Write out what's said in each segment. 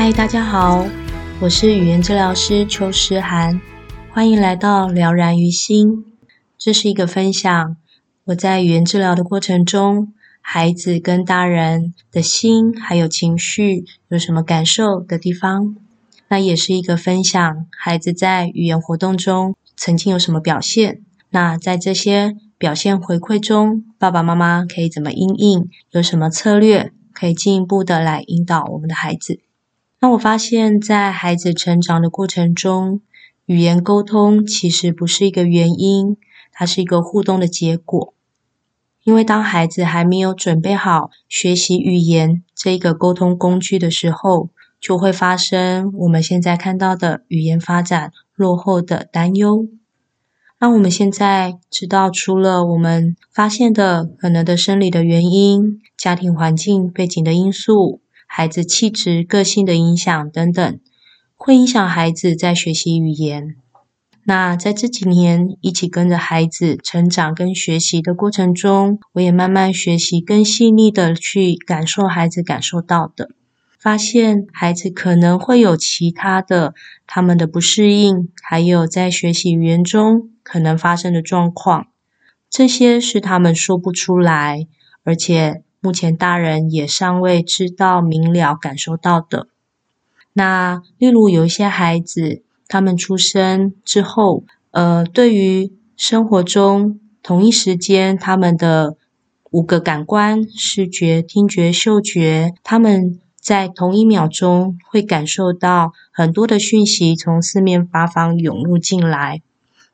嗨，大家好，我是语言治疗师邱诗涵，欢迎来到了然于心。这是一个分享我在语言治疗的过程中，孩子跟大人的心还有情绪有什么感受的地方。那也是一个分享孩子在语言活动中曾经有什么表现。那在这些表现回馈中，爸爸妈妈可以怎么应应？有什么策略可以进一步的来引导我们的孩子？那我发现，在孩子成长的过程中，语言沟通其实不是一个原因，它是一个互动的结果。因为当孩子还没有准备好学习语言这一个沟通工具的时候，就会发生我们现在看到的语言发展落后的担忧。那我们现在知道，除了我们发现的可能的生理的原因、家庭环境背景的因素。孩子气质、个性的影响等等，会影响孩子在学习语言。那在这几年一起跟着孩子成长跟学习的过程中，我也慢慢学习更细腻的去感受孩子感受到的，发现孩子可能会有其他的他们的不适应，还有在学习语言中可能发生的状况，这些是他们说不出来，而且。目前大人也尚未知道明了感受到的，那例如有一些孩子，他们出生之后，呃，对于生活中同一时间，他们的五个感官——视觉、听觉、嗅觉，他们在同一秒钟会感受到很多的讯息从四面八方涌入进来。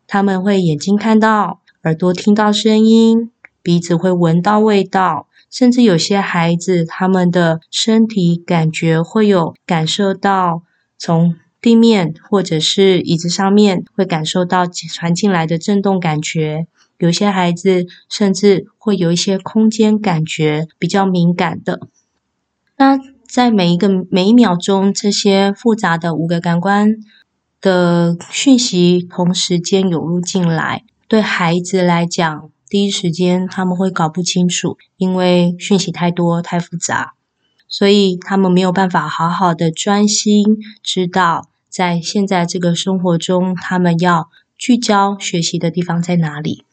他们会眼睛看到，耳朵听到声音，鼻子会闻到味道。甚至有些孩子，他们的身体感觉会有感受到从地面或者是椅子上面会感受到传进来的震动感觉。有些孩子甚至会有一些空间感觉比较敏感的。那在每一个每一秒钟，这些复杂的五个感官的讯息同时间涌入进来，对孩子来讲。第一时间他们会搞不清楚，因为讯息太多太复杂，所以他们没有办法好好的专心，知道在现在这个生活中，他们要聚焦学习的地方在哪里。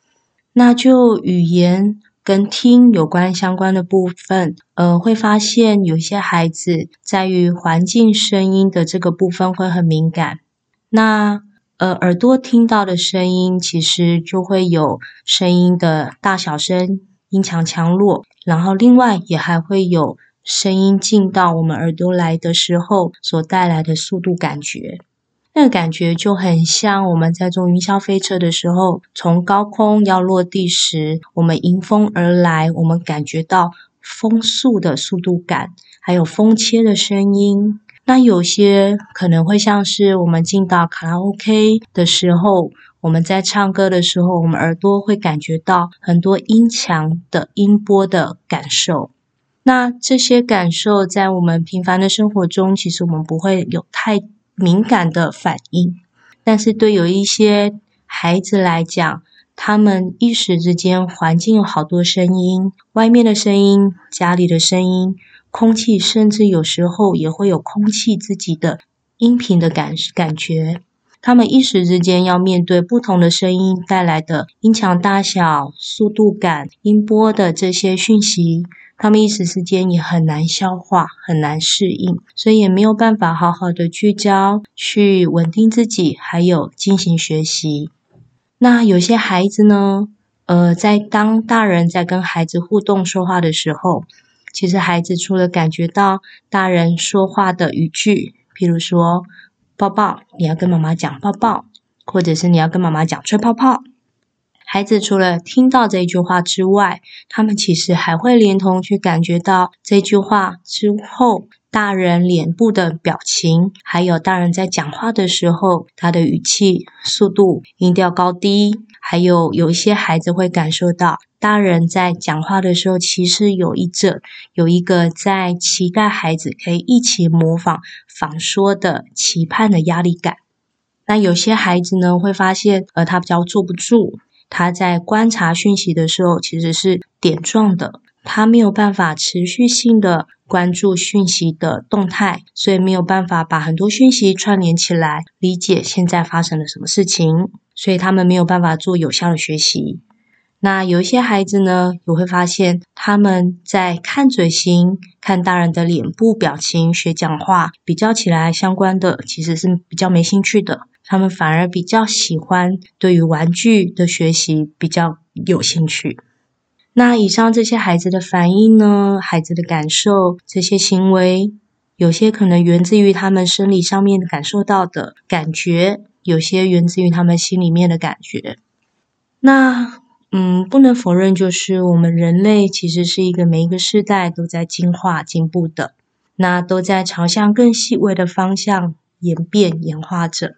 那就语言跟听有关相关的部分，呃，会发现有些孩子在于环境声音的这个部分会很敏感。那呃，耳朵听到的声音，其实就会有声音的大小声、音强强弱，然后另外也还会有声音进到我们耳朵来的时候所带来的速度感觉。那个感觉就很像我们在坐云霄飞车的时候，从高空要落地时，我们迎风而来，我们感觉到风速的速度感，还有风切的声音。那有些可能会像是我们进到卡拉 OK 的时候，我们在唱歌的时候，我们耳朵会感觉到很多音强的音波的感受。那这些感受在我们平凡的生活中，其实我们不会有太敏感的反应。但是对有一些孩子来讲，他们一时之间环境有好多声音，外面的声音，家里的声音。空气甚至有时候也会有空气自己的音频的感感觉，他们一时之间要面对不同的声音带来的音强大小、速度感、音波的这些讯息，他们一时之间也很难消化，很难适应，所以也没有办法好好的聚焦去稳定自己，还有进行学习。那有些孩子呢，呃，在当大人在跟孩子互动说话的时候。其实孩子除了感觉到大人说话的语句，譬如说“抱抱”，你要跟妈妈讲“抱抱”，或者是你要跟妈妈讲“吹泡泡”。孩子除了听到这句话之外，他们其实还会连同去感觉到这句话之后大人脸部的表情，还有大人在讲话的时候，他的语气、速度、音调高低，还有有一些孩子会感受到，大人在讲话的时候，其实有一者有一个在期待孩子可以一起模仿仿说的期盼的压力感。那有些孩子呢，会发现，呃，他比较坐不住，他在观察讯息的时候，其实是点状的。他没有办法持续性的关注讯息的动态，所以没有办法把很多讯息串联起来，理解现在发生了什么事情，所以他们没有办法做有效的学习。那有一些孩子呢，也会发现他们在看嘴型、看大人的脸部表情学讲话，比较起来相关的其实是比较没兴趣的，他们反而比较喜欢对于玩具的学习比较有兴趣。那以上这些孩子的反应呢，孩子的感受，这些行为，有些可能源自于他们生理上面感受到的感觉，有些源自于他们心里面的感觉。那，嗯，不能否认，就是我们人类其实是一个每一个世代都在进化进步的，那都在朝向更细微的方向演变演化着。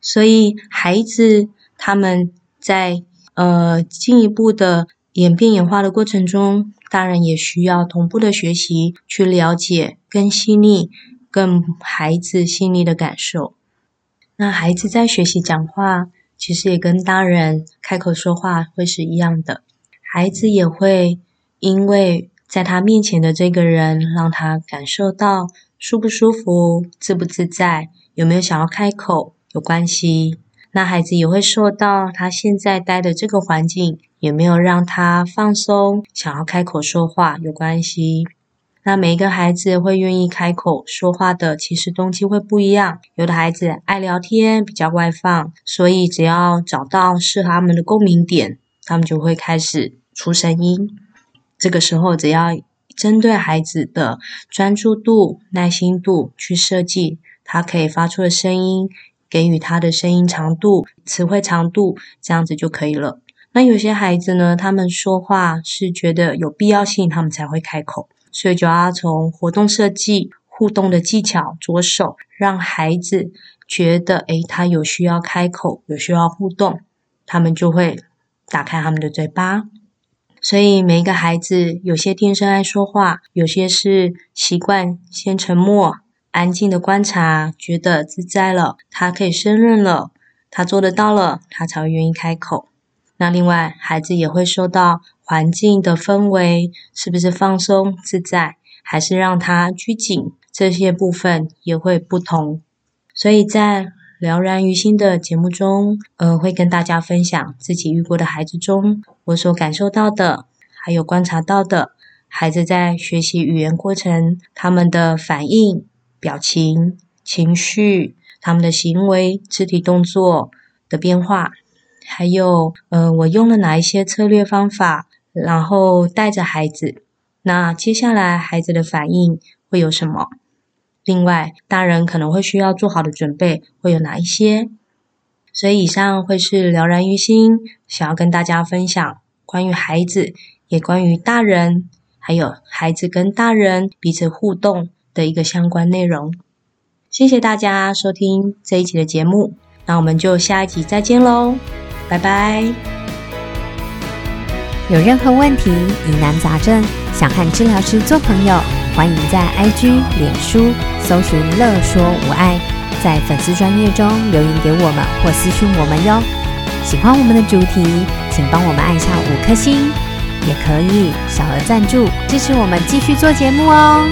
所以，孩子他们在呃进一步的。演变演化的过程中，大人也需要同步的学习，去了解更细腻、更孩子细腻的感受。那孩子在学习讲话，其实也跟大人开口说话会是一样的。孩子也会因为在他面前的这个人，让他感受到舒不舒服、自不自在，有没有想要开口，有关系。那孩子也会受到他现在待的这个环境，有没有让他放松，想要开口说话有关系。那每一个孩子会愿意开口说话的，其实动机会不一样。有的孩子爱聊天，比较外放，所以只要找到适合他们的共鸣点，他们就会开始出声音。这个时候，只要针对孩子的专注度、耐心度去设计他可以发出的声音。给予他的声音长度、词汇长度，这样子就可以了。那有些孩子呢，他们说话是觉得有必要性，他们才会开口，所以就要从活动设计、互动的技巧着手，让孩子觉得，诶，他有需要开口，有需要互动，他们就会打开他们的嘴巴。所以每一个孩子，有些天生爱说话，有些是习惯先沉默。安静的观察，觉得自在了，他可以胜任了，他做得到了，他才会愿意开口。那另外，孩子也会受到环境的氛围，是不是放松自在，还是让他拘谨，这些部分也会不同。所以在了然于心的节目中，呃，会跟大家分享自己遇过的孩子中，我所感受到的，还有观察到的孩子在学习语言过程，他们的反应。表情、情绪、他们的行为、肢体动作的变化，还有，呃，我用了哪一些策略方法，然后带着孩子，那接下来孩子的反应会有什么？另外，大人可能会需要做好的准备会有哪一些？所以，以上会是了然于心，想要跟大家分享关于孩子，也关于大人，还有孩子跟大人彼此互动。的一个相关内容，谢谢大家收听这一集的节目，那我们就下一集再见喽，拜拜。有任何问题、疑难杂症，想和治疗师做朋友，欢迎在 IG、脸书搜寻“乐说无碍”，在粉丝专页中留言给我们或私讯我们哟。喜欢我们的主题，请帮我们按下五颗星，也可以小额赞助支持我们继续做节目哦。